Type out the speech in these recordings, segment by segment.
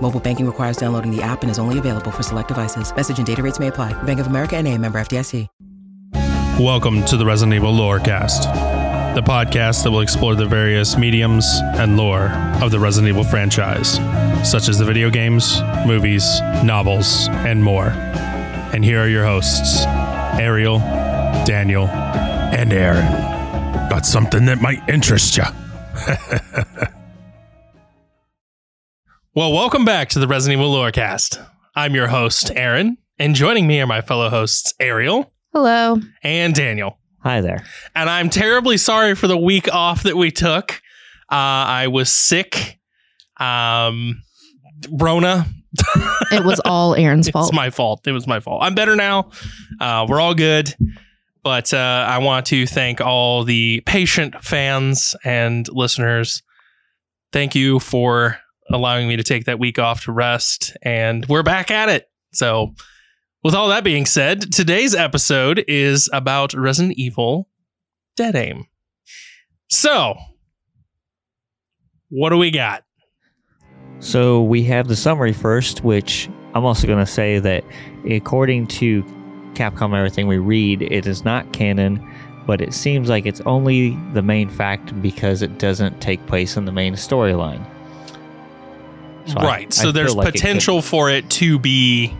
Mobile banking requires downloading the app and is only available for select devices. Message and data rates may apply. Bank of America and a member FDIC. Welcome to the Resident Evil Lorecast, the podcast that will explore the various mediums and lore of the Resident Evil franchise, such as the video games, movies, novels, and more. And here are your hosts, Ariel, Daniel, and Aaron. Got something that might interest you. well, welcome back to the Resident Evil Lorecast. I'm your host, Aaron, and joining me are my fellow hosts, Ariel Hello. and Daniel. Hi there. And I'm terribly sorry for the week off that we took. Uh, I was sick. Um, Rona. It was all Aaron's fault. It's fault. my fault. It was my fault. I'm better now. Uh, we're all good. But uh, I want to thank all the patient fans and listeners. Thank you for allowing me to take that week off to rest. And we're back at it. So, with all that being said, today's episode is about Resident Evil Dead Aim. So, what do we got? So we have the summary first, which I'm also going to say that according to Capcom everything we read, it is not canon, but it seems like it's only the main fact because it doesn't take place in the main storyline. So right. I so feel there's like it potential for it to be.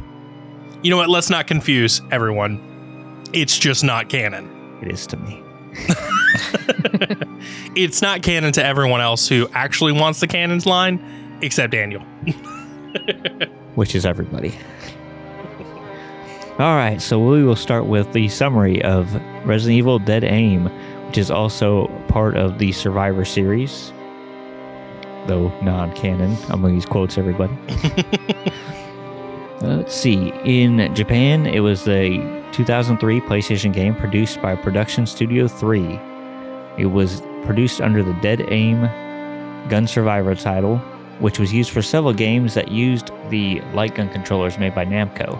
You know what? Let's not confuse everyone. It's just not canon. It is to me. it's not canon to everyone else who actually wants the canons line, except Daniel. which is everybody. All right, so we will start with the summary of Resident Evil Dead Aim, which is also part of the Survivor series, though non canon. I'm going to use quotes, everybody. Uh, Let's see. In Japan, it was a 2003 PlayStation game produced by Production Studio 3. It was produced under the Dead Aim Gun Survivor title, which was used for several games that used the light gun controllers made by Namco.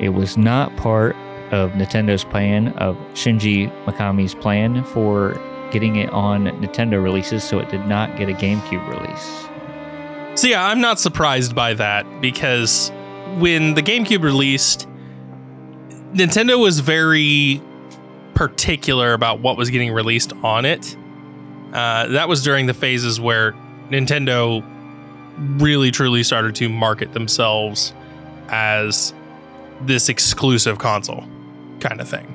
It was not part of Nintendo's plan of Shinji Mikami's plan for getting it on Nintendo releases, so it did not get a GameCube release. So yeah, I'm not surprised by that because when the GameCube released, Nintendo was very particular about what was getting released on it. Uh, that was during the phases where Nintendo really truly started to market themselves as this exclusive console kind of thing.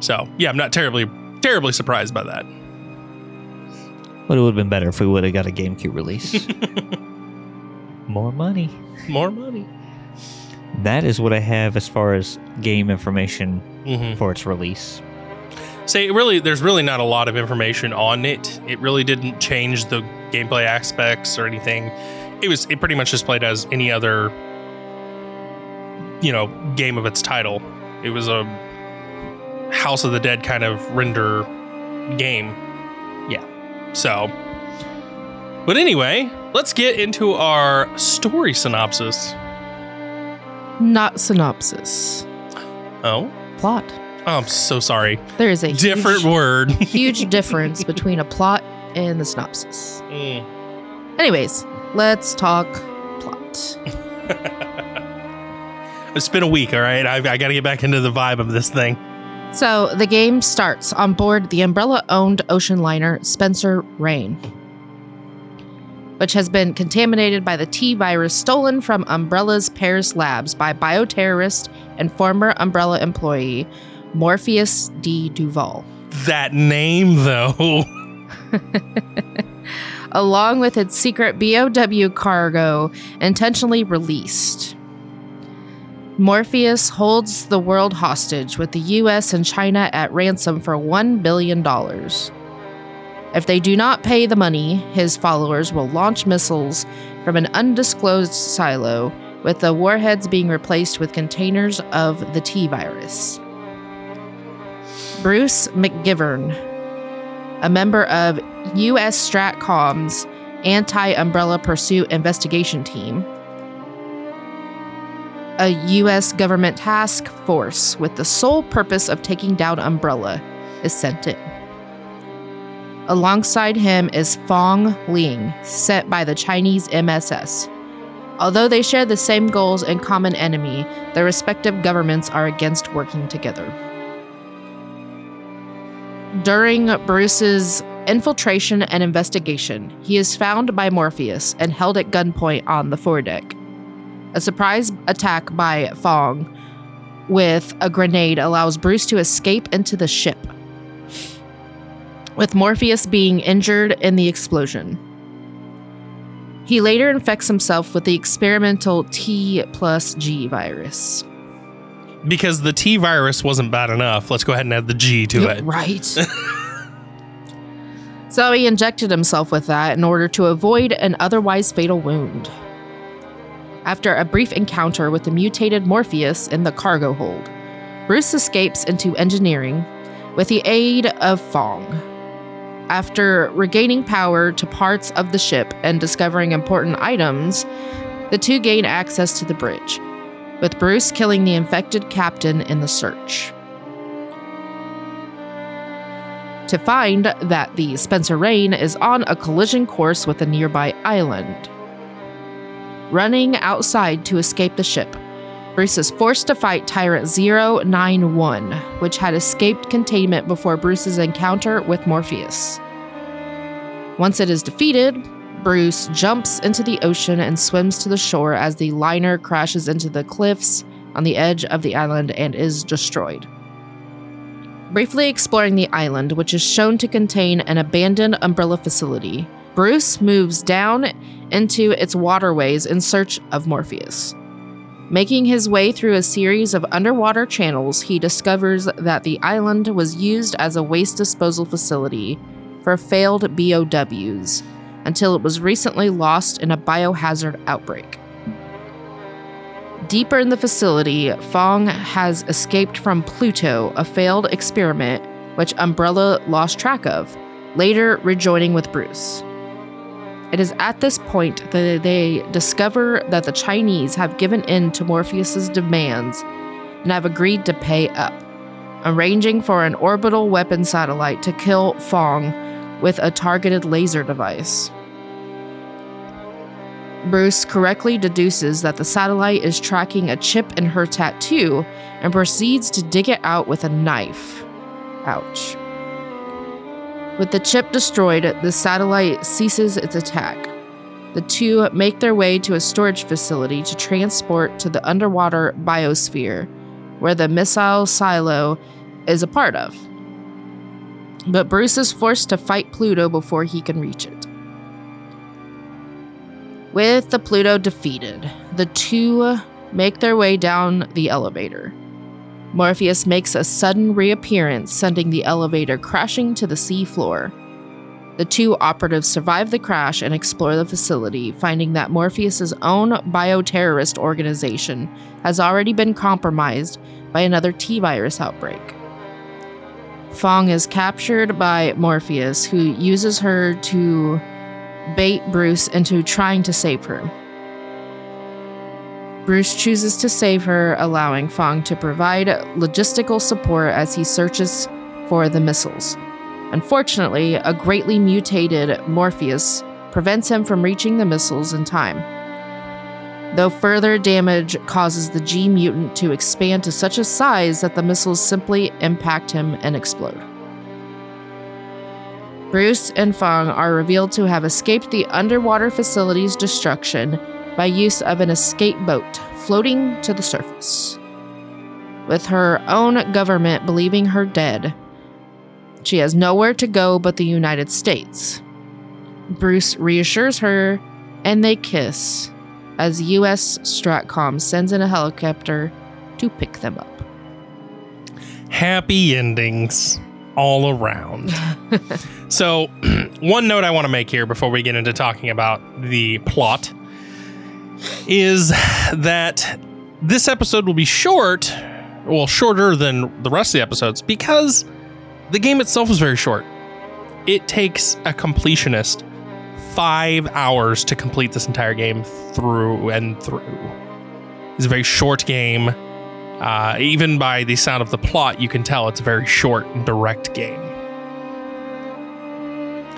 So yeah, I'm not terribly terribly surprised by that. But it would have been better if we would have got a GameCube release. More money. More money. That is what I have as far as game information hmm for its release. Say really, there's really not a lot of information on it. It really didn't change the gameplay aspects or anything. It was it pretty much just played as any other, you know, game of its title. It was a House of the Dead kind of render game. Yeah. So, but anyway, let's get into our story synopsis. Not synopsis. Oh, Plot. Oh, I'm so sorry. There is a Different huge, word. huge difference between a plot and the synopsis. Mm. Anyways, let's talk plot. It's been a week, all right. I've, I got to get back into the vibe of this thing. So the game starts on board the Umbrella owned ocean liner Spencer Rain, which has been contaminated by the T virus stolen from Umbrella's Paris labs by bioterrorist and former Umbrella employee Morpheus D. Duval. That name, though. along with its secret BOW cargo intentionally released. Morpheus holds the world hostage with the US and China at ransom for $1 billion. If they do not pay the money, his followers will launch missiles from an undisclosed silo, with the warheads being replaced with containers of the T virus. Bruce McGivern, a member of U.S. Stratcom's anti umbrella pursuit investigation team, a U.S. government task force with the sole purpose of taking down Umbrella, is sent in. Alongside him is Fong Ling, sent by the Chinese MSS. Although they share the same goals and common enemy, their respective governments are against working together. During Bruce's infiltration and investigation, he is found by Morpheus and held at gunpoint on the foredeck. A surprise attack by Fong with a grenade allows Bruce to escape into the ship, with Morpheus being injured in the explosion. He later infects himself with the experimental T plus G virus. Because the T virus wasn't bad enough, let's go ahead and add the G to it. Right. so he injected himself with that in order to avoid an otherwise fatal wound. After a brief encounter with the mutated Morpheus in the cargo hold, Bruce escapes into engineering with the aid of Fong. After regaining power to parts of the ship and discovering important items, the two gain access to the bridge, with Bruce killing the infected captain in the search. To find that the Spencer Rain is on a collision course with a nearby island. Running outside to escape the ship, Bruce is forced to fight Tyrant 091, which had escaped containment before Bruce's encounter with Morpheus. Once it is defeated, Bruce jumps into the ocean and swims to the shore as the liner crashes into the cliffs on the edge of the island and is destroyed. Briefly exploring the island, which is shown to contain an abandoned umbrella facility, Bruce moves down into its waterways in search of Morpheus. Making his way through a series of underwater channels, he discovers that the island was used as a waste disposal facility for failed BOWs until it was recently lost in a biohazard outbreak. Deeper in the facility, Fong has escaped from Pluto, a failed experiment which Umbrella lost track of, later rejoining with Bruce. It is at this point that they discover that the Chinese have given in to Morpheus's demands and have agreed to pay up, arranging for an orbital weapon satellite to kill Fong with a targeted laser device. Bruce correctly deduces that the satellite is tracking a chip in her tattoo and proceeds to dig it out with a knife. Ouch. With the chip destroyed, the satellite ceases its attack. The two make their way to a storage facility to transport to the underwater biosphere, where the missile silo is a part of. But Bruce is forced to fight Pluto before he can reach it. With the Pluto defeated, the two make their way down the elevator. Morpheus makes a sudden reappearance, sending the elevator crashing to the sea floor. The two operatives survive the crash and explore the facility, finding that Morpheus's own bioterrorist organization has already been compromised by another T virus outbreak. Fong is captured by Morpheus, who uses her to bait Bruce into trying to save her. Bruce chooses to save her, allowing Fong to provide logistical support as he searches for the missiles. Unfortunately, a greatly mutated Morpheus prevents him from reaching the missiles in time. Though further damage causes the G mutant to expand to such a size that the missiles simply impact him and explode. Bruce and Fong are revealed to have escaped the underwater facility's destruction by use of an escape boat floating to the surface. with her own government believing her dead. She has nowhere to go but the United States. Bruce reassures her, and they kiss as US Stratcom sends in a helicopter to pick them up. Happy endings all around. so, one note I want to make here before we get into talking about the plot is that this episode will be short, well, shorter than the rest of the episodes because the game itself is very short. It takes a completionist five hours to complete this entire game through and through. It's a very short game. Uh, even by the sound of the plot, you can tell it's a very short and direct game.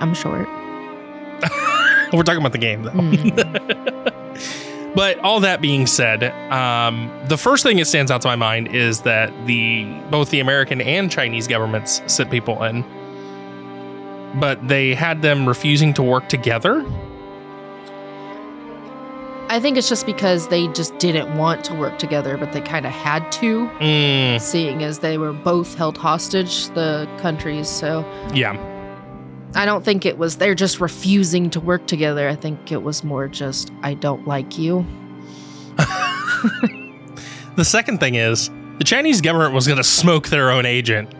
I'm short. We're talking about the game, though. Mm. But all that being said, um, the first thing that stands out to my mind is that the both the American and Chinese governments sent people in, but they had them refusing to work together. I think it's just because they just didn't want to work together, but they kind of had to, Mm, seeing as they were both held hostage, the countries. So yeah, I don't think it was they're just refusing to work together. I think it was more just, I don't like you. the second thing is the Chinese government was going to smoke their own agent.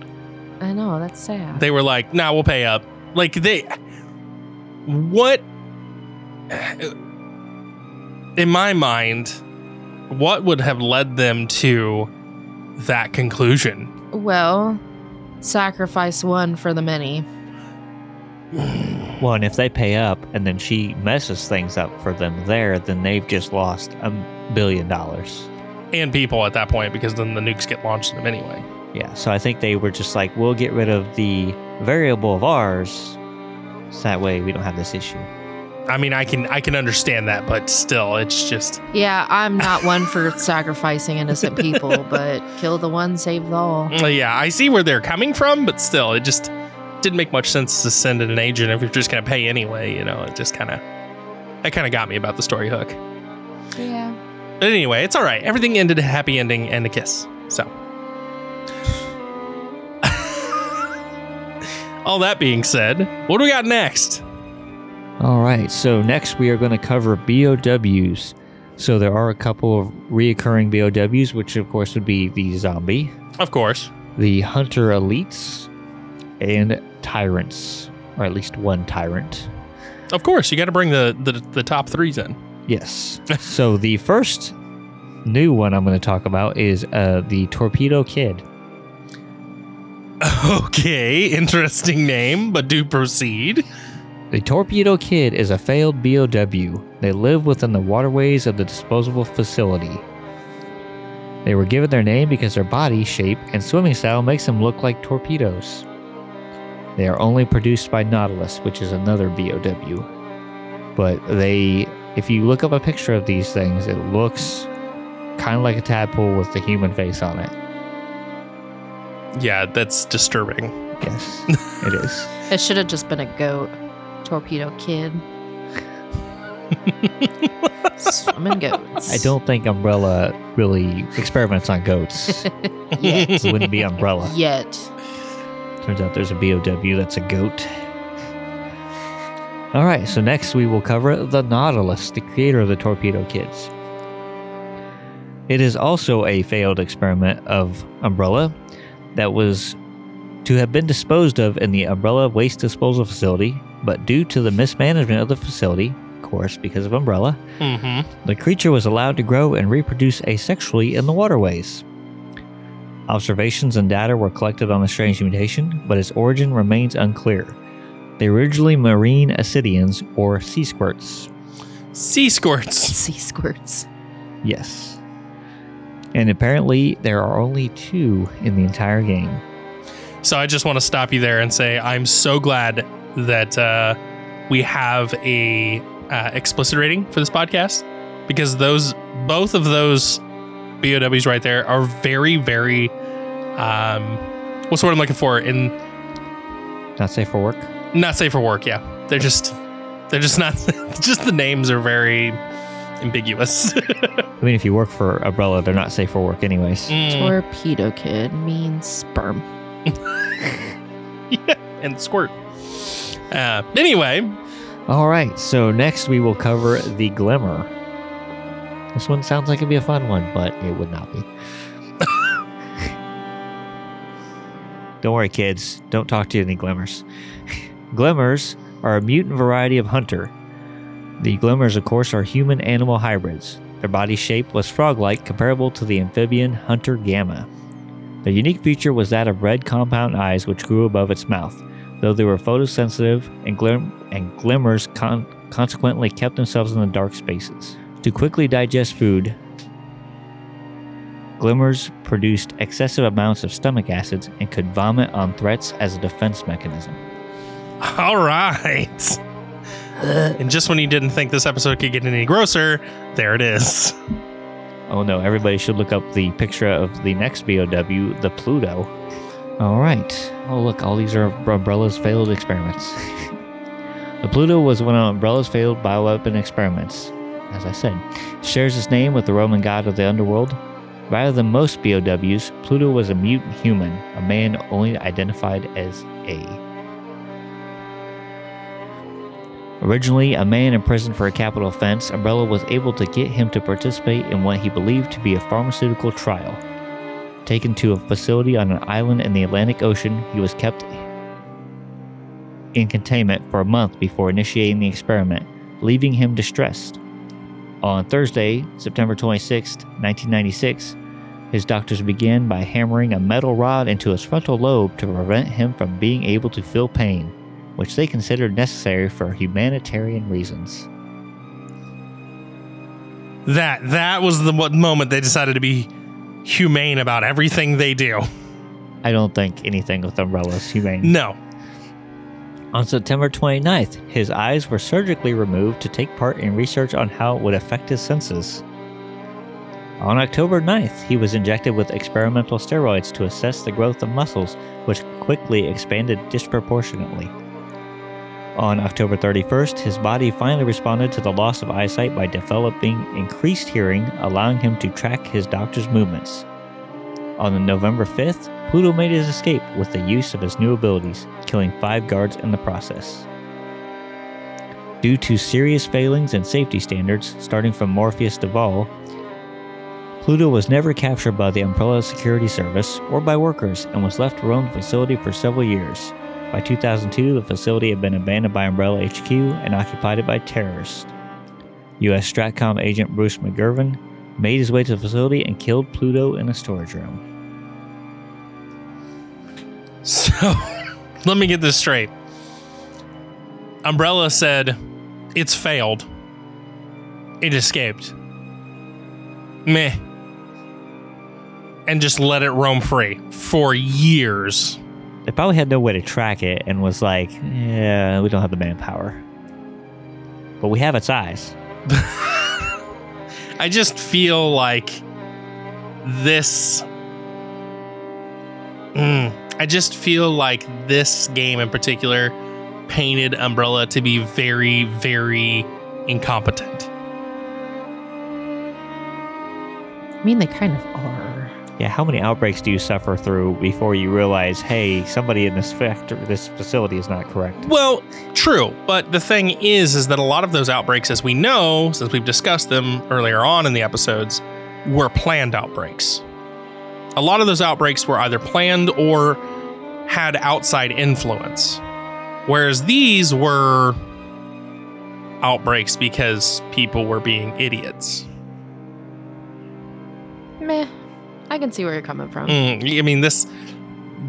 I know, that's sad. They were like, "Nah, we'll pay up." Like they, what? In my mind, what would have led them to that conclusion? well, sacrifice one for the many. Well, and if they pay up and then she messes things up for them there, then they've just lost a billion dollars. and people at that point because then the nukes get launched at them anyway. Yeah, so I think they were just like, we'll get rid of the variable of ours, so that way we don't have this issue. I mean, I can I can understand that, but still, it's just Yeah, I'm not one for sacrificing innocent people, but kill the one, save the all. yeah. I see where they're coming from, but still, it just didn't make much sense to send in an agent if you're just gonna pay anyway. You know, it just kind of that kind of got me about the story hook. Yeah. But anyway, it's all right. Everything ended a happy ending and a kiss. So. all that being said, what do we got next? All right, so next we are going to cover BOWs. So there are a couple of reoccurring BOWs, which of course would be the zombie, Of course. the hunter elites, and tyrants, or at least one tyrant. Of course, you got to bring the, the the top threes in. Yes. so the first new one I'm going to talk about is uh, the Torpedo Kid. Okay, interesting name, but do proceed. The Torpedo Kid is a failed BOW. They live within the waterways of the disposable facility. They were given their name because their body shape and swimming style makes them look like torpedoes. They are only produced by Nautilus, which is another BOW. But they, if you look up a picture of these things, it looks kind of like a tadpole with the human face on it. Yeah, that's disturbing. Yes, it is. It should have just been a goat. Torpedo kid. Swimming goats. I don't think Umbrella really experiments on goats. Yet. it wouldn't be Umbrella. Yet. Turns out there's a BOW that's a goat. All right, so next we will cover the Nautilus, the creator of the Torpedo Kids. It is also a failed experiment of Umbrella that was to have been disposed of in the Umbrella Waste Disposal Facility, but due to the mismanagement of the facility, of course, because of Umbrella, Mm-hmm. the creature was allowed to grow and reproduce asexually in the waterways. Observations and data were collected on the strange mutation, but its origin remains unclear. They were originally marine ascidians or sea squirts. Sea squirts. Sea squirts. Yes. And apparently, there are only two in the entire game. So I just want to stop you there and say I'm so glad that uh, we have a uh, explicit rating for this podcast because those both of those BOWs right there are very very um, what's the word I'm looking for in Not safe for work. not safe for work. Yeah, they're just they're just not just the names are very ambiguous. I mean, if you work for Umbrella, they're not safe for work, anyways. Mm, Torpedo kid means sperm. Yeah, and squirt. Uh, anyway, All right, so next we will cover the Glimmer. This one sounds like it'd be a fun one, but it would not be. Don't worry, kids. Don't talk to any Glimmers. Glimmers are a mutant variety of hunter. The Glimmers, of course, are human animal hybrids. Their body shape was frog like, comparable to the amphibian Hunter Gamma. Their unique feature was that of red compound eyes which grew above its mouth. Though they were photosensitive and, glim- and glimmers con- consequently kept themselves in the dark spaces. To quickly digest food, glimmers produced excessive amounts of stomach acids and could vomit on threats as a defense mechanism. all right. Uh. And just when you didn't think this episode could get any grosser, there it is. Oh no, everybody should look up the picture of the next BOW, the Pluto. All right. Oh, look, all these are Umbrella's failed experiments. the Pluto was one of Umbrella's failed bioweapon experiments. As I said, shares its name with the Roman god of the underworld. Rather than most BOWs, Pluto was a mutant human, a man only identified as A. Originally a man in prison for a capital offense, Umbrella was able to get him to participate in what he believed to be a pharmaceutical trial. Taken to a facility on an island in the Atlantic Ocean, he was kept in containment for a month before initiating the experiment, leaving him distressed. On Thursday, September 26, 1996, his doctors began by hammering a metal rod into his frontal lobe to prevent him from being able to feel pain, which they considered necessary for humanitarian reasons. That that was the moment they decided to be humane about everything they do. I don't think anything with umbrellas is humane. No. On September 29th, his eyes were surgically removed to take part in research on how it would affect his senses. On October 9th, he was injected with experimental steroids to assess the growth of muscles, which quickly expanded disproportionately. On October 31st, his body finally responded to the loss of eyesight by developing increased hearing, allowing him to track his doctor's movements. On November 5th, Pluto made his escape with the use of his new abilities, killing five guards in the process. Due to serious failings in safety standards, starting from Morpheus Duval, Pluto was never captured by the Umbrella Security Service or by workers and was left to roam the facility for several years. By 2002, the facility had been abandoned by Umbrella HQ and occupied by terrorists. U.S. Stratcom agent Bruce McGivern made his way to the facility and killed Pluto in a storage room. So, let me get this straight. Umbrella said it's failed. It escaped. Meh. And just let it roam free for years. They probably had no way to track it and was like, yeah, we don't have the manpower. But we have its eyes. I just feel like this. Mm, I just feel like this game in particular painted Umbrella to be very, very incompetent. I mean, they kind of are. Yeah, how many outbreaks do you suffer through before you realize, hey, somebody in this factor, this facility is not correct? Well, true, but the thing is, is that a lot of those outbreaks, as we know, since we've discussed them earlier on in the episodes, were planned outbreaks. A lot of those outbreaks were either planned or had outside influence, whereas these were outbreaks because people were being idiots. Meh. I can see where you're coming from. Mm, I mean this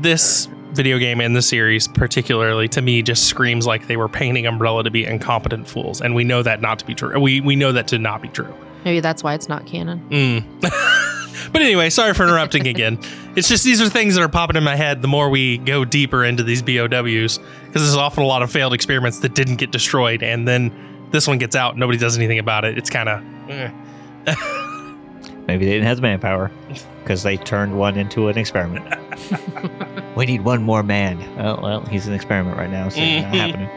this video game and the series particularly to me just screams like they were painting Umbrella to be incompetent fools, and we know that not to be true. We we know that to not be true. Maybe that's why it's not canon. Mm. but anyway, sorry for interrupting again. It's just these are things that are popping in my head the more we go deeper into these BOWs because there's often a lot of failed experiments that didn't get destroyed, and then this one gets out, nobody does anything about it. It's kind of. Maybe they didn't have the manpower because they turned one into an experiment. we need one more man. Oh, well, he's an experiment right now, so it's not happening.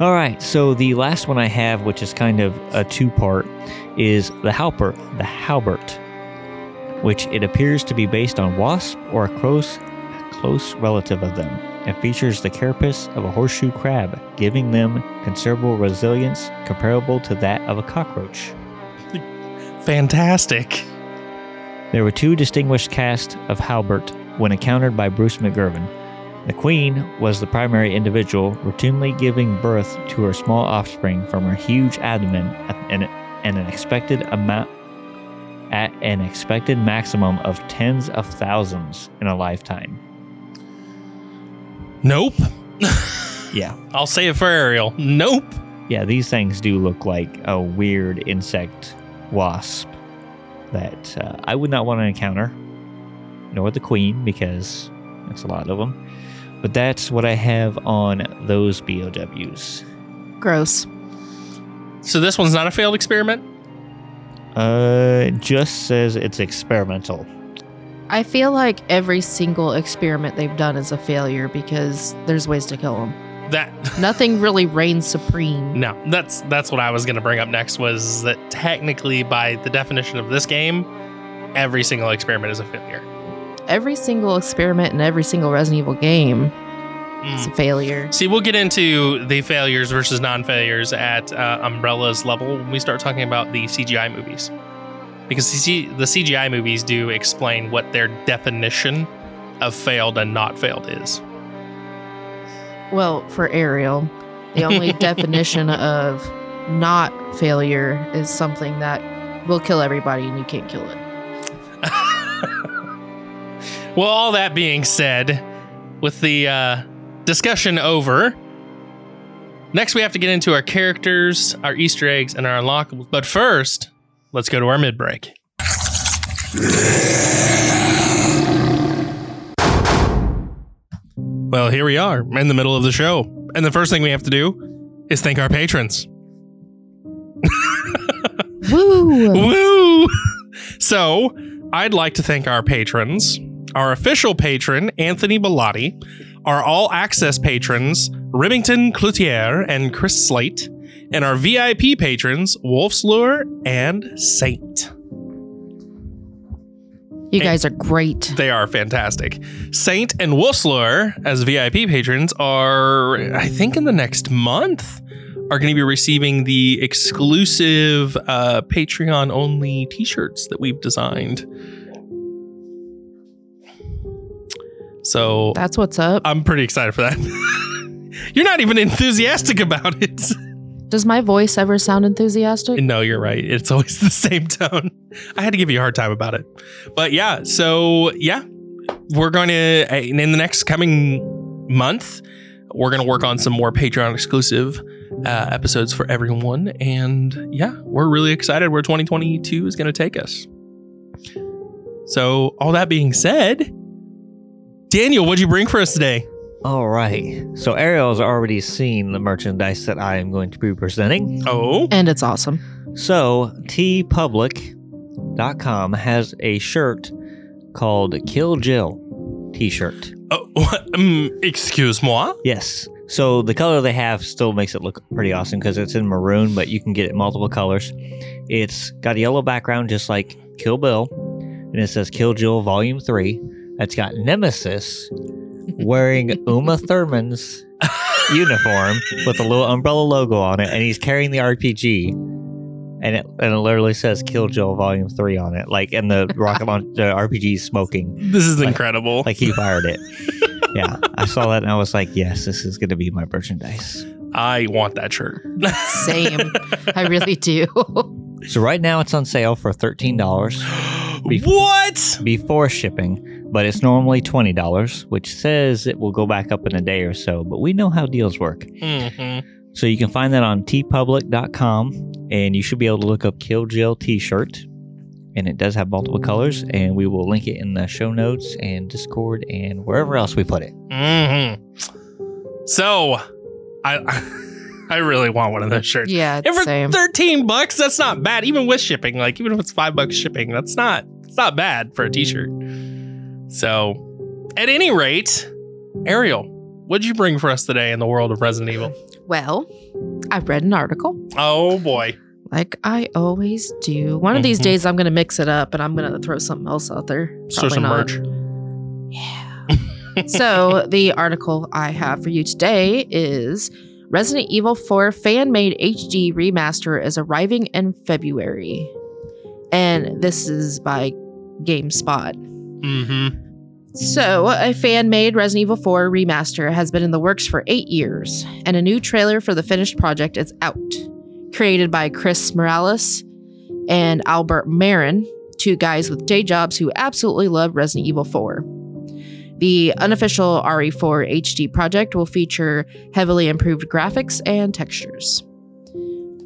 All right, so the last one I have, which is kind of a two-part, is the Halbert, the Halbert, which it appears to be based on wasp or a close, close relative of them, and features the carapace of a horseshoe crab, giving them considerable resilience comparable to that of a cockroach. Fantastic. There were two distinguished casts of Halbert when encountered by Bruce McGivern. The queen was the primary individual, routinely giving birth to her small offspring from her huge abdomen at an, an expected amount at an expected maximum of tens of thousands in a lifetime. Nope. Yeah. I'll say it for Ariel. Nope. Yeah, these things do look like a weird insect wasp that uh, I would not want to encounter, nor the queen, because that's a lot of them. But that's what I have on those BOWs. Gross. So this one's not a failed experiment? Uh, it just says it's experimental. I feel like every single experiment they've done is a failure because there's ways to kill them. That Nothing really reigns supreme. No, that's that's what I was going to bring up next was that technically by the definition of this game, every single experiment is a failure. Every single experiment in every single Resident Evil game is a Mm. failure. See, we'll get into the failures versus non-failures at uh, Umbrella's level when we start talking about the CGI movies. Because the CGI movies do explain what their definition of failed and not failed is. Well, for Ariel, the only definition of not failure is something that will kill everybody and you can't kill it. Well, all that being said, with the uh, discussion over, next we have to get into our characters, our Easter eggs, and our unlockables. But first, let's go to our mid break. Well, here we are in the middle of the show. And the first thing we have to do is thank our patrons. Woo! Woo! So, I'd like to thank our patrons. Our official patron, Anthony Bellotti, our all access patrons, Remington Cloutier and Chris Slate, and our VIP patrons, Wolf's Lure and Saint. You guys are great. They are fantastic. Saint and Wolfslure, as VIP patrons, are, I think, in the next month, are going to be receiving the exclusive uh, Patreon only t shirts that we've designed. So That's what's up. I'm pretty excited for that. You're not even enthusiastic about it. Does my voice ever sound enthusiastic? No, you're right. It's always the same tone. I had to give you a hard time about it. But yeah, so yeah, we're going to, in the next coming month, we're going to work on some more Patreon exclusive uh, episodes for everyone. And yeah, we're really excited where 2022 is going to take us. So, all that being said, Daniel, what'd you bring for us today? All right. So Ariel's already seen the merchandise that I am going to be presenting. Oh, And it's awesome. So teepublic.com has a shirt called Kill Jill t-shirt. oh what? Um, excuse moi? Yes. So the color they have still makes it look pretty awesome because it's in maroon, but you can get it in multiple colors. It's got a yellow background just like Kill Bill, and it says Kill Jill Volume 3. It's got Nemesis wearing Uma Thurman's uniform with a little umbrella logo on it, and he's carrying the RPG. And it, and it literally says Kill Jill Volume 3 on it. Like, and the rocket launch, the RPG is smoking This is Like- incredible. like he fired it. yeah, I saw that and I was like, yes, this is going to be my merchandise. I want that shirt. Same. I really do. So right now it's on sale for thirteen dollars what? before shipping, but it's normally twenty dollars, which says it will go back up in a day or so. But we know how deals work, hmm so you can find that on teepublic.com, and you should be able to look up Kill Jill T-shirt, and it does have multiple colors, and we will link it in the show notes and Discord and wherever else we put it. hmm So, I I really want one of those shirts. yeah, And for same. thirteen bucks, that's not bad. Even with shipping, like even if it's five bucks shipping, that's not it's not bad for a t-shirt. So, at any rate, Ariel, what'd you bring for us today in the world of Resident Evil? Well, I read an article Oh boy. like I always do. One of these Mhm. days, I'm going to mix it up and I'm going to throw something else out there. Probably some not. merch. Yeah. so, the article I have for you today is Resident Evil 4 fan made HD remaster is arriving in February. And this is by GameSpot. Mm-hmm. So, a fan made Resident Evil 4 remaster has been in the works for eight years, and a new trailer for the finished project is out. Created by Chris Morales and Albert Marin, two guys with day jobs who absolutely love Resident Evil 4. The unofficial RE4 HD project will feature heavily improved graphics and textures.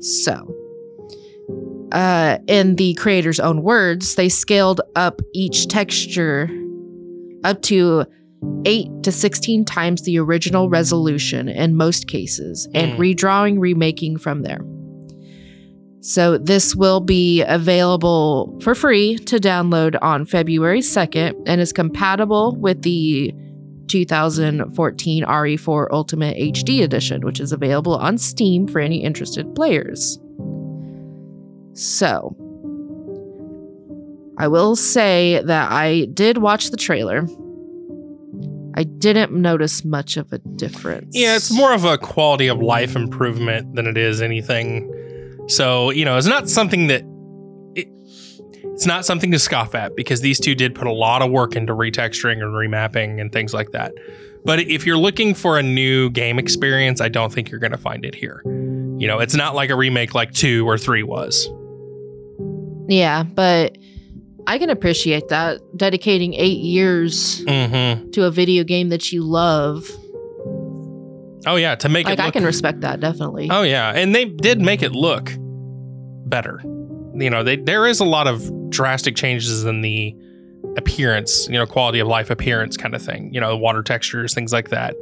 So, uh, in the creator's own words, they scaled up each texture up to 8 to 16 times the original resolution in most cases, and Mm. redrawing, remaking from there. So, this will be available for free to download on February 2nd and is compatible with the 2014 RE4 Ultimate HD Edition, which is available on Steam for any interested players. So, I will say that I did watch the trailer. I didn't notice much of a difference. Yeah, it's more of a quality of life improvement than it is anything. So, you know, it's not something that it, it's not something to scoff at because these two did put a lot of work into retexturing and remapping and things like that. But if you're looking for a new game experience, I don't think you're going to find it here. You know, it's not like a remake like 2 or 3 was. Yeah, but I can appreciate that. Dedicating eight years Mhm. to a video game that you love. Oh yeah, to make Like, it look, I can respect that, definitely. Oh yeah, and they did make it look better. You know, they, there is a lot of drastic changes in the appearance, you know, quality of life appearance kind of thing. You know, water textures, things like that.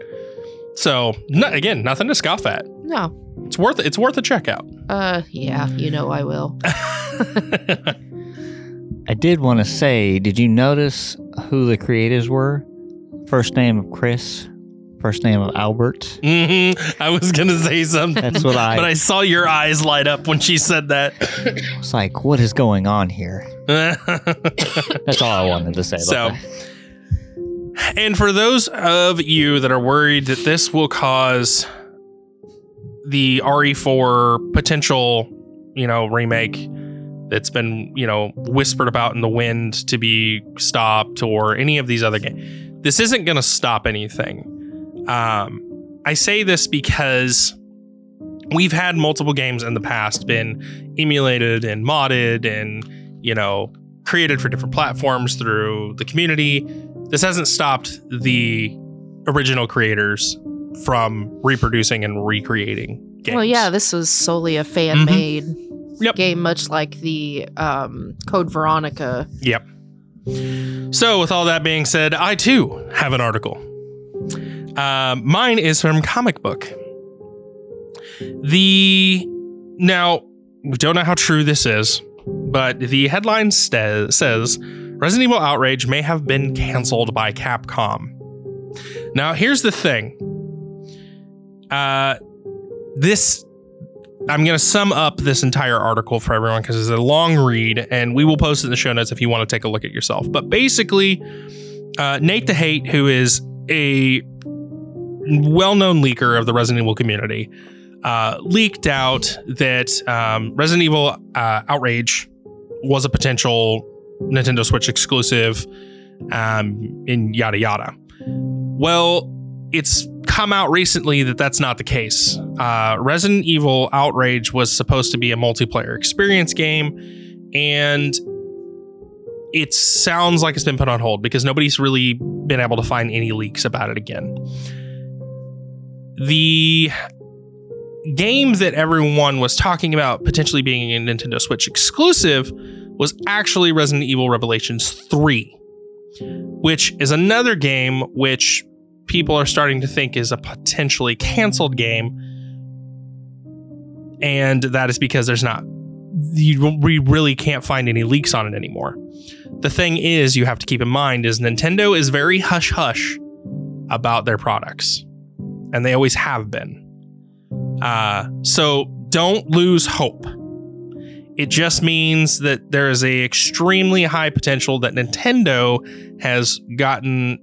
So, no, again, nothing to scoff at. No. It's worth it's worth a checkout. Uh, yeah, you know I will. I did want to say, did you notice who the creators were? First name of Chris, first name of Albert. hmm I was gonna say something, That's what I- But I saw your eyes light up when she said that. It's like, what is going on here? That's all I wanted to say. So, that. and for those of you that are worried that this will cause the RE4 potential, you know, remake that's been, you know, whispered about in the wind to be stopped or any of these other games, this isn't going to stop anything. Um, I say this because we've had multiple games in the past been emulated and modded and, you know, created for different platforms through the community. This hasn't stopped the original creators from reproducing and recreating games. Well, yeah, this was solely a fan made Yep. game, much like the um, Code Veronica. Yep. So, with all that being said, I too have an article. Um, mine is from Comic Book. The now we don't know how true this is, but the headline sta- says Resident Evil Outrage may have been canceled by Capcom. Now, here's the thing. Uh, this I'm going to sum up this entire article for everyone because it's a long read, and we will post it in the show notes if you want to take a look at yourself. But basically, uh, Nate the Hate, who is a well-known leaker of the Resident Evil community, uh, leaked out that um, Resident Evil uh, Outrage was a potential Nintendo Switch exclusive, um, in yada yada. Well, it's come out recently that that's not the case. Uh, Resident Evil Outrage was supposed to be a multiplayer experience game, and it sounds like it's been put on hold because nobody's really been able to find any leaks about it again. The game that everyone was talking about potentially being a Nintendo Switch exclusive was actually Resident Evil Revelations 3, which is another game which people are starting to think is a potentially canceled game. And that is because there's not, you, we really can't find any leaks on it anymore. The thing is, you have to keep in mind, is Nintendo is very hush hush about their products. and they always have been. Uh, so don't lose hope. It just means that there is a extremely high potential that Nintendo has gotten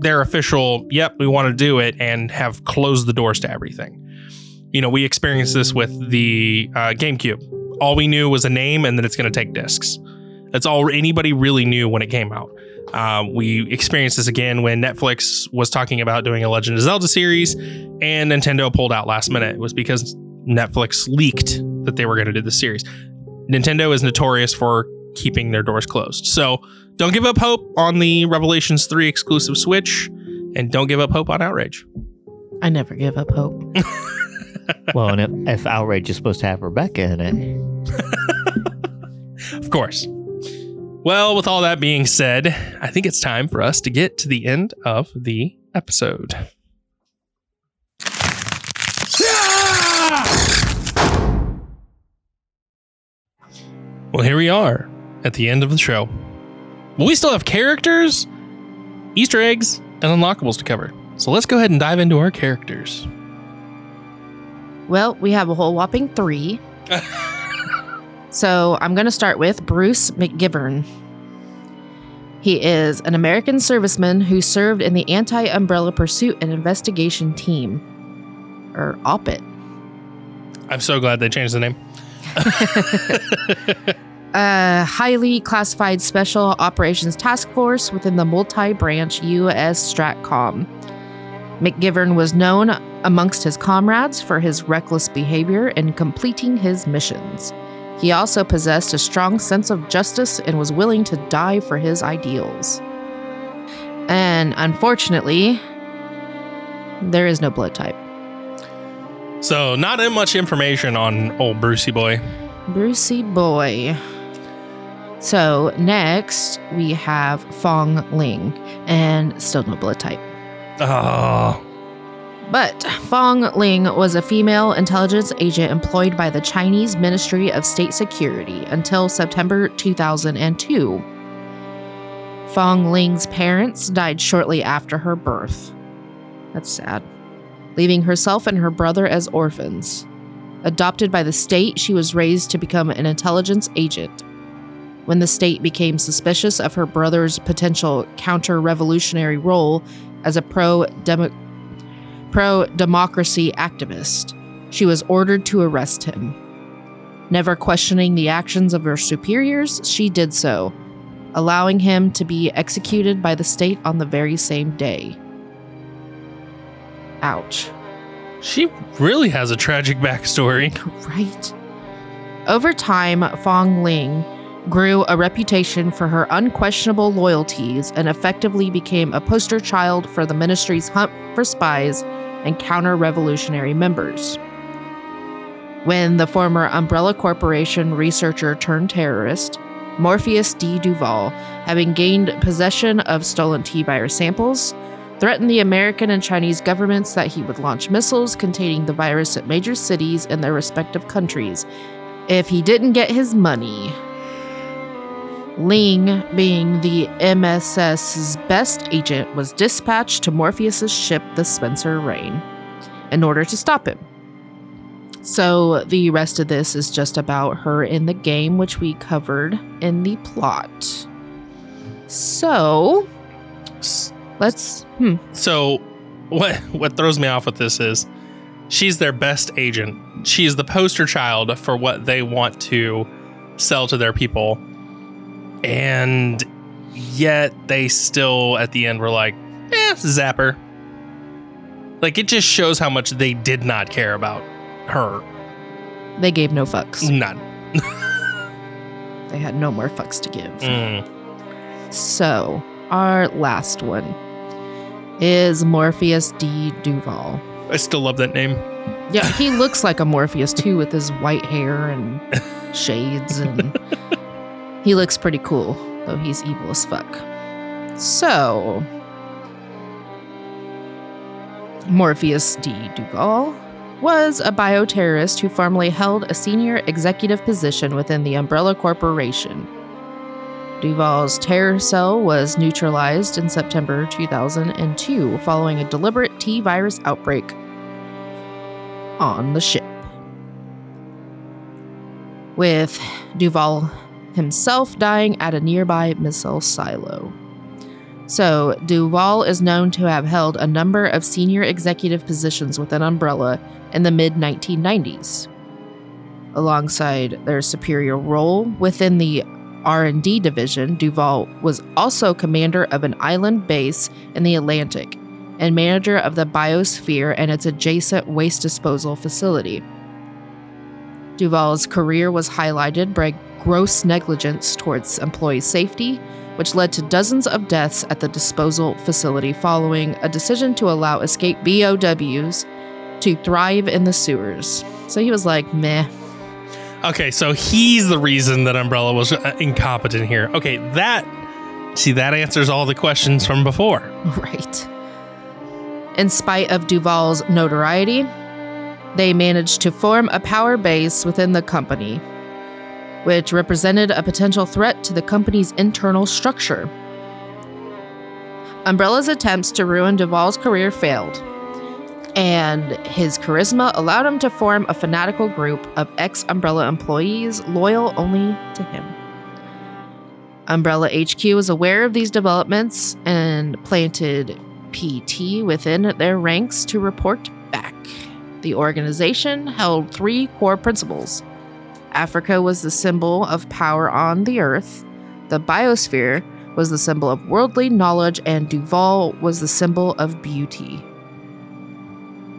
their official, yep, we want to do it, and have closed the doors to everything. You know, we experienced this with the uh, GameCube. All we knew was a name and that it's going to take discs. That's all anybody really knew when it came out. Uh, we experienced this again when Netflix was talking about doing a Legend of Zelda series, and Nintendo pulled out last minute. It was because Netflix leaked that they were going to do the series. Nintendo is notorious for keeping their doors closed. So don't give up hope on the Revelations 3 exclusive Switch, and don't give up hope on Outrage. I never give up hope. well, and if, if Outrage is supposed to have Rebecca in it, Of course. Well, with all that being said, I think it's time for us to get to the end of the episode. Well, here we are at the end of the show. But we still have characters, Easter eggs, and unlockables to cover. So let's go ahead and dive into our characters. Well, we have a whole whopping three. so I'm going to start with Bruce McGivern. He is an American serviceman who served in the Anti Umbrella Pursuit and Investigation Team, or OPIT. I'm so glad they changed the name. a highly classified special operations task force within the multi branch U.S. STRATCOM. McGivern was known amongst his comrades for his reckless behavior in completing his missions. He also possessed a strong sense of justice and was willing to die for his ideals. And unfortunately, there is no blood type. So, not much information on old Brucey boy. Brucey boy. So, next we have Fong Ling, and still no blood type. Oh, But Fong Ling was a female intelligence agent employed by the Chinese Ministry of State Security until September 2002. Fong Ling's parents died shortly after her birth. That's sad. Leaving herself and her brother as orphans. Adopted by the state, she was raised to become an intelligence agent. When the state became suspicious of her brother's potential counter revolutionary role as a pro pro democracy activist, she was ordered to arrest him. Never questioning the actions of her superiors, she did so, allowing him to be executed by the state on the very same day. Ouch. she really has a tragic backstory. Right. Over time, Fong Ling grew a reputation for her unquestionable loyalties and effectively became a poster child for the ministry's hunt for spies and counter revolutionary members. When the former Umbrella Corporation researcher turned terrorist, Morpheus D. Duval, having gained possession of stolen T virus samples, threatened the American and Chinese governments that he would launch missiles containing the virus at major cities in their respective countries if he didn't get his money. Ling, being the MSS's best agent, was dispatched to Morpheus's ship, the Spencer Rain, in order to stop him. So the rest of this is just about her in the game, which we covered in the plot. So let's hmm. So, what what throws me off with this is she's their best agent. She's the poster child for what they want to sell to their people. And yet they still at the end were like, "Eh, zapper." Like it just shows how much they did not care about her. They gave no fucks. None. They had no more fucks to give. Mm. So, our last one is Morpheus D. Duval. I still love that name. Yeah, he looks like a Morpheus too with his white hair and shades and he looks pretty cool, though he's evil as fuck. So, Morpheus D. Duval was a bioterrorist who formerly held a senior executive position within the Umbrella Corporation. Duval's terror cell was neutralized in September 2002 following a deliberate T virus outbreak on the ship. With Duval himself dying at a nearby missile silo. So, Duval is known to have held a number of senior executive positions within Umbrella in the mid 1990s. Alongside their superior role within the R&D division, Duval was also commander of an island base in the Atlantic and manager of the biosphere and its adjacent waste disposal facility. Duval's career was highlighted by gross negligence towards employee safety, which led to dozens of deaths at the disposal facility following a decision to allow escaped BOWs to thrive in the sewers. So he was like, meh. Okay, so he's the reason that Umbrella was uh, incompetent here. Okay, that see that answers all the questions from before. Right. In spite of Duval's notoriety, they managed to form a power base within the company, which represented a potential threat to the company's internal structure. Umbrella's attempts to ruin Duval's career failed, and his charisma allowed him to form a fanatical group of ex Umbrella employees loyal only to him. Umbrella HQ was aware of these developments and planted PT within their ranks to report back. The organization held three core principles Africa was the symbol of power on the earth, the biosphere was the symbol of worldly knowledge, and Duval was the symbol of beauty.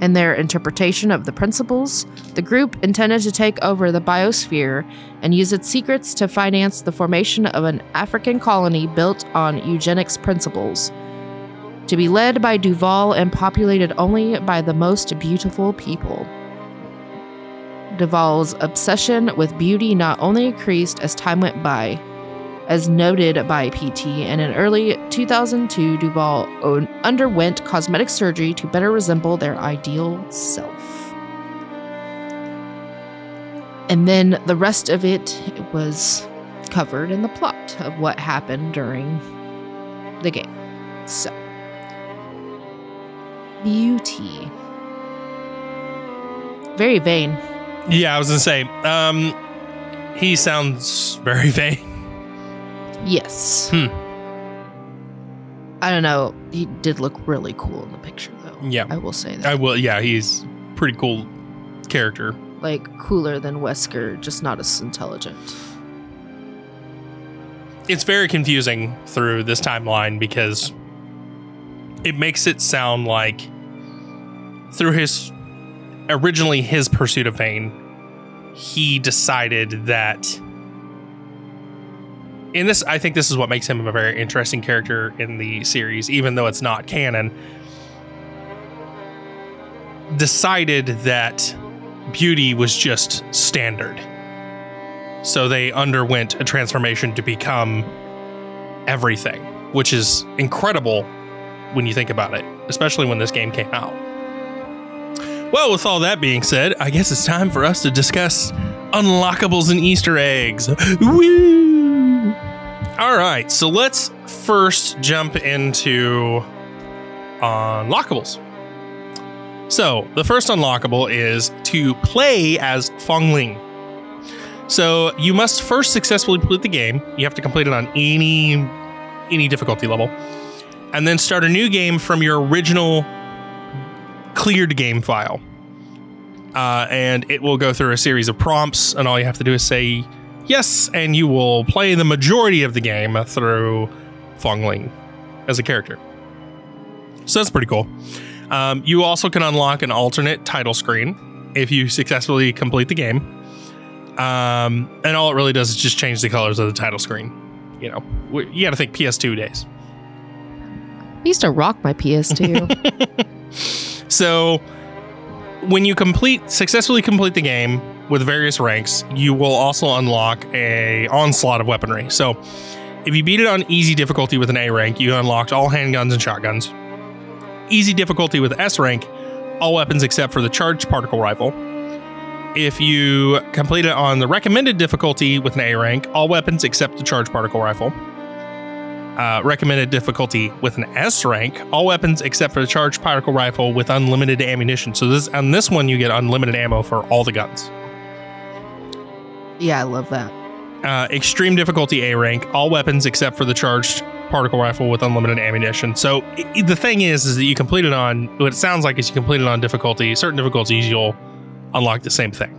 In their interpretation of the principles, the group intended to take over the biosphere and use its secrets to finance the formation of an African colony built on eugenics principles. To be led by Duval and populated only by the most beautiful people. Duval's obsession with beauty not only increased as time went by, as noted by PT, and in early 2002, Duval o- underwent cosmetic surgery to better resemble their ideal self. And then the rest of it was covered in the plot of what happened during the game. So, beauty. Very vain. Yeah, I was gonna say, um, he sounds very vain. Yes. Hmm. I don't know. He did look really cool in the picture, though. Yeah. I will say that. I will. Yeah, he's pretty cool character. like cooler than Wesker, just not as intelligent. It's very confusing through this timeline because it makes it sound like through his originally his pursuit of fame, he decided that in this I think this is what makes him a very interesting character in the series, even though it's not canon. Decided that beauty was just standard. So they underwent a transformation to become everything, which is incredible when you think about it, especially when this game came out. Well, with all that being said, I guess it's time for us to discuss unlockables and Easter eggs. Woo! All right, so let's first jump into unlockables. So, the first unlockable is to play as Fong Ling. So, you must first successfully complete the game. You have to complete it on any any difficulty level. And then start a new game from your original cleared game file. Uh, and it will go through a series of prompts, and all you have to do is say yes, and you will play the majority of the game through Fong Ling as a character. So that's pretty cool. Um, you also can unlock an alternate title screen if you successfully complete the game. Um, and all it really does is just change the colors of the title screen. You know, we- you got to think PS2 days. I used to rock my PS2. So, when you complete successfully complete the game with various ranks, you will also unlock a onslaught of weaponry. So, if you beat it on easy difficulty with an A rank, you unlocked all handguns and shotguns. Easy difficulty with S rank, all weapons except for the charged particle rifle. If you complete it on the recommended difficulty with an A rank, all weapons except the charged particle rifle. Uh, recommended difficulty with an S rank. All weapons except for the charged particle rifle with unlimited ammunition. So this on this one you get unlimited ammo for all the guns. Yeah, I love that. Uh, extreme difficulty A rank. All weapons except for the charged particle rifle with unlimited ammunition. So i- the thing is, is that you complete it on what it sounds like is you complete it on difficulty. Certain difficulties you'll unlock the same thing.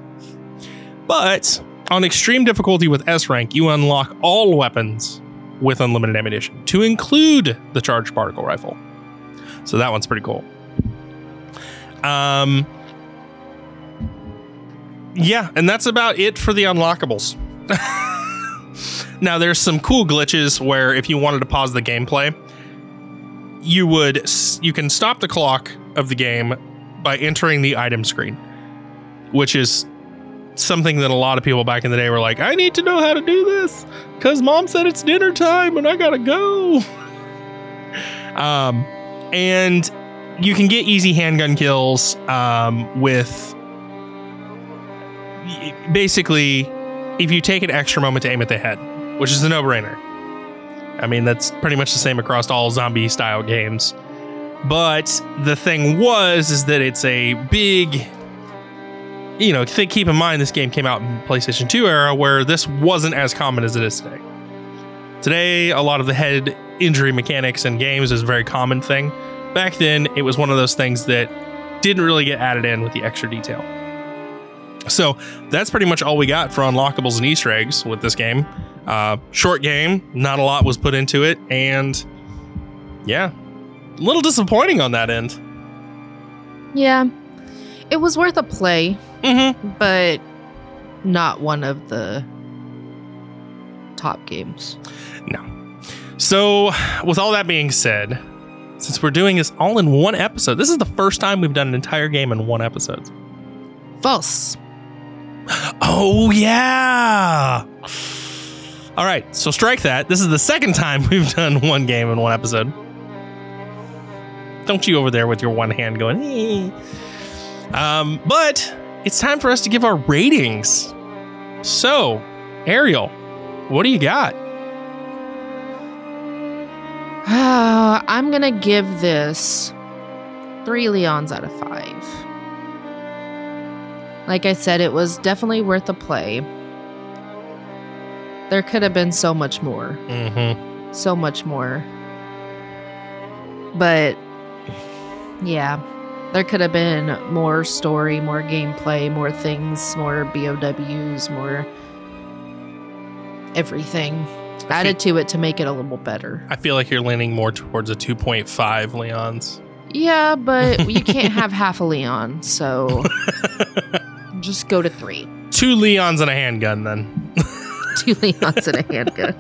But on extreme difficulty with S rank, you unlock all weapons with unlimited ammunition, to include the charged particle rifle. So that one's pretty cool. Um, yeah, and that's about it for the unlockables. now, there's some cool glitches where if you wanted to pause the gameplay, you would you can stop the clock of the game by entering the item screen, which is something that a lot of people back in the day were like, I need to know how to do this because mom said it's dinner time and I gotta go. um, and you can get easy handgun kills um, with basically if you take an extra moment to aim at the head, which is a no brainer. I mean, that's pretty much the same across all zombie style games. But the thing was, is that it's a big you know, think, keep in mind this game came out in PlayStation 2 era where this wasn't as common as it is today. Today, a lot of the head injury mechanics in games is a very common thing. Back then, it was one of those things that didn't really get added in with the extra detail. So that's pretty much all we got for unlockables and Easter eggs with this game. Uh, short game, not a lot was put into it, and yeah, a little disappointing on that end. Yeah. It was worth a play, Mm-hmm. but not one of the top games. No. So, with all that being said, since we're doing this all in one episode, this is the first time we've done an entire game in one episode. False. Oh, yeah. All right, so strike that. This is the second time we've done one game in one episode. Don't you over there with your one hand going, "Eh." Um, but it's time for us to give our ratings. So, Ariel, what do you got? I'm going to give this three Leons out of five. Like I said, it was definitely worth a play. There could have been so much more. Mm-hmm. So much more. But yeah, there could have been more story, more gameplay, more things, more BOWs, more everything added to it to make it a little better. I feel like you're leaning more towards a 2.5 Leon's. Yeah, but you can't have half a Leon, so just go to three. Two Leons and a handgun, then. Two Leons and a handgun.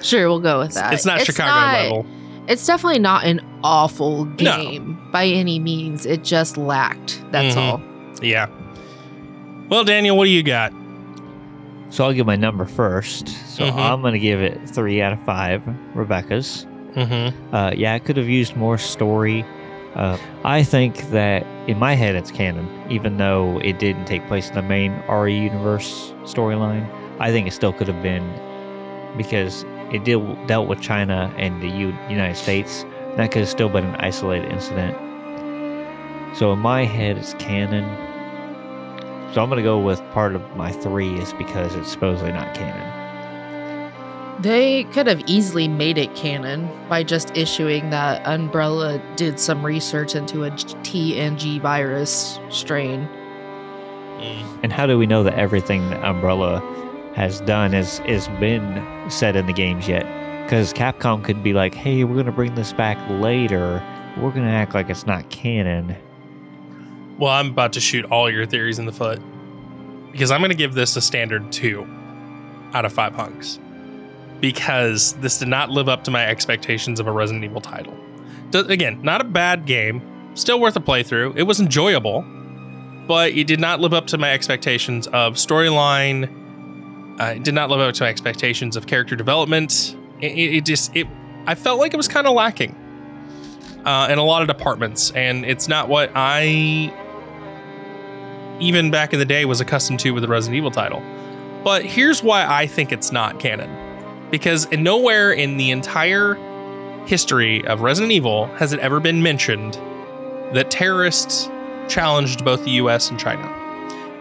Sure, we'll go with that. it's not Chicago not- level. It's definitely not an awful No. game by any means. It just lacked. That's Mhm. all. Yeah. Well, Daniel, what do you got? So I'll give my number first. So Mhm. I'm going to give it three out of five Rebecca's. Mm-hmm. Uh, yeah, I could have used more story. Uh, I think that in my head it's canon, even though it didn't take place in the main RE universe storyline. I think it still could have been because it deal, dealt with China and the U- United States. That could have still been an isolated incident. So in my head it's canon. So I'm gonna go with part of my three is because it's supposedly not canon. They could have easily made it canon by just issuing that Umbrella did some research into a TNG virus strain. Mm. And how do we know that everything that Umbrella has done is is been said in the games yet? Because Capcom could be like, "Hey, we're gonna bring this back later. We're gonna act like it's not canon." Well, I'm about to shoot all your theories in the foot because I'm to give this a standard two out of five hunks because this did not live up to my expectations of a Resident Evil title. Again, not a bad game, still worth a playthrough. It was enjoyable, but it did not live up to my expectations of storyline. Uh, it did not live up to my expectations of character development. It, it, it just it. I felt like it was kind of lacking uh, in a lot of departments, and it's not what I even back in the day was accustomed to with the Resident Evil title. But here's why I think it's not canon. because nowhere in the entire history of Resident Evil has it ever been mentioned that terrorists challenged both the US and China.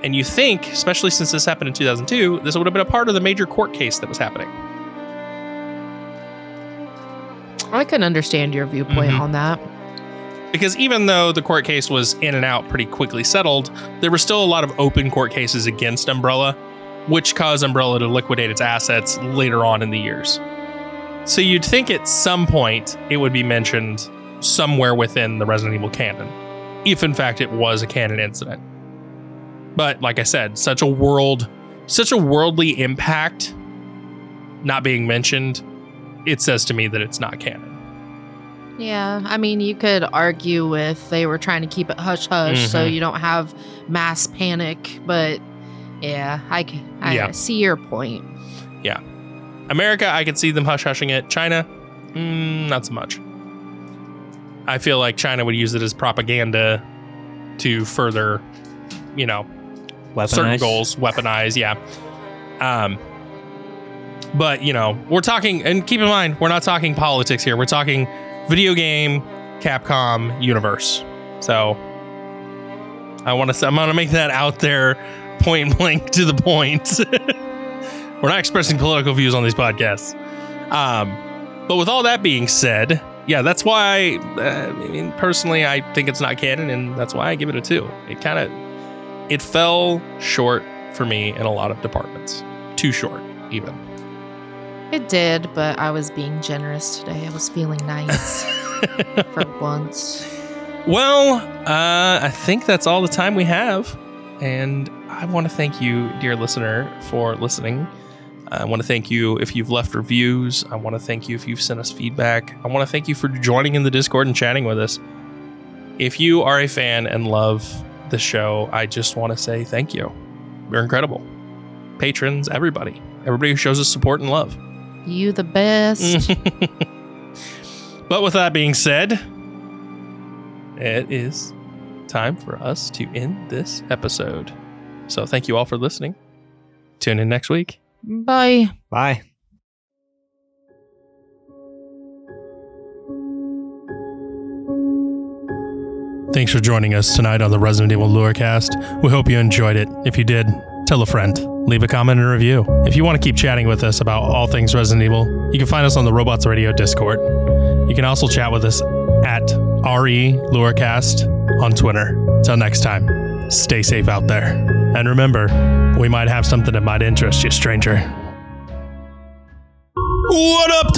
And you think, especially since this happened in 2002, this would have been a part of the major court case that was happening. I can understand your viewpoint Mhm. on that. Because even though the court case was in and out pretty quickly settled, there were still a lot of open court cases against Umbrella, which caused Umbrella to liquidate its assets later on in the years. So you'd think at some point it would be mentioned somewhere within the Resident Evil canon, if in fact it was a canon incident. But like I said, such a world, such a worldly impact not being mentioned, it says to me that it's not canon. Yeah, I mean, you could argue with they were trying to keep it hush hush so Mhm. you don't have mass panic, but yeah, I, I Yeah. see your point. Yeah. America, I could see them hush hushing it. China, mm, not so much. I feel like China would use it as propaganda to further, you know, certain goals, weaponize. Yeah. Um, but you know, we're talking, and keep in mind, we're not talking politics here. We're talking video game, Capcom universe. So I want to. I'm to make that out there, point blank to the point. we're not expressing political views on these podcasts. Um, but with all that being said, yeah, that's why. Uh, I mean, personally, I think it's not canon, and that's why I give it a two. It kind of it fell short for me in a lot of departments. Too short, even. It did, but I was being generous today. I was feeling nice for once. Well, uh, I think that's all the time we have. And I want to thank you, dear listener, for listening. I want to thank you if you've left reviews. I want to thank you if you've sent us feedback. I want to thank you for joining in the Discord and chatting with us. If you are a fan and love the show, I just want to say thank you. You're incredible. Patrons, everybody. Everybody who shows us support and love. You the best. but with that being said, it is time for us to end this episode. So thank you all for listening. Tune in next week. Bye. Bye. Thanks for joining us tonight on the Resident Evil Lurecast. We hope you enjoyed it. If you did, tell a friend. Leave a comment and a review. If you want to keep chatting with us about all things Resident Evil, you can find us on the Robots Radio Discord. You can also chat with us at RE Lurecast on Twitter. Till next time, stay safe out there. And remember, we might have something that might interest you, stranger. Up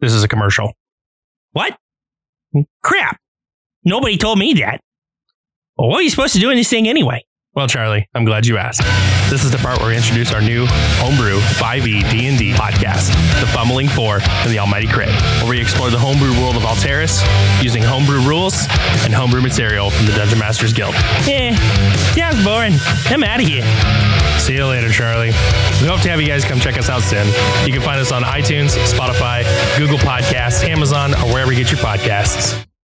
This is a commercial. What? Crap. Nobody told me that. Well, what are you supposed to do in this thing anyway? Well, Charlie, I'm glad you asked. This is the part where we introduce our new homebrew E 5e D&D podcast, The Fumbling Four and the Almighty Crit, where we explore the homebrew world of Alteris using homebrew rules and homebrew material from the Dungeon Masters Guild. Eh, sounds boring. I'm out of here. See you later, Charlie. We hope to have you guys come check us out soon. You can find us on iTunes, Spotify, Google Podcasts, Amazon, or wherever you get your podcasts.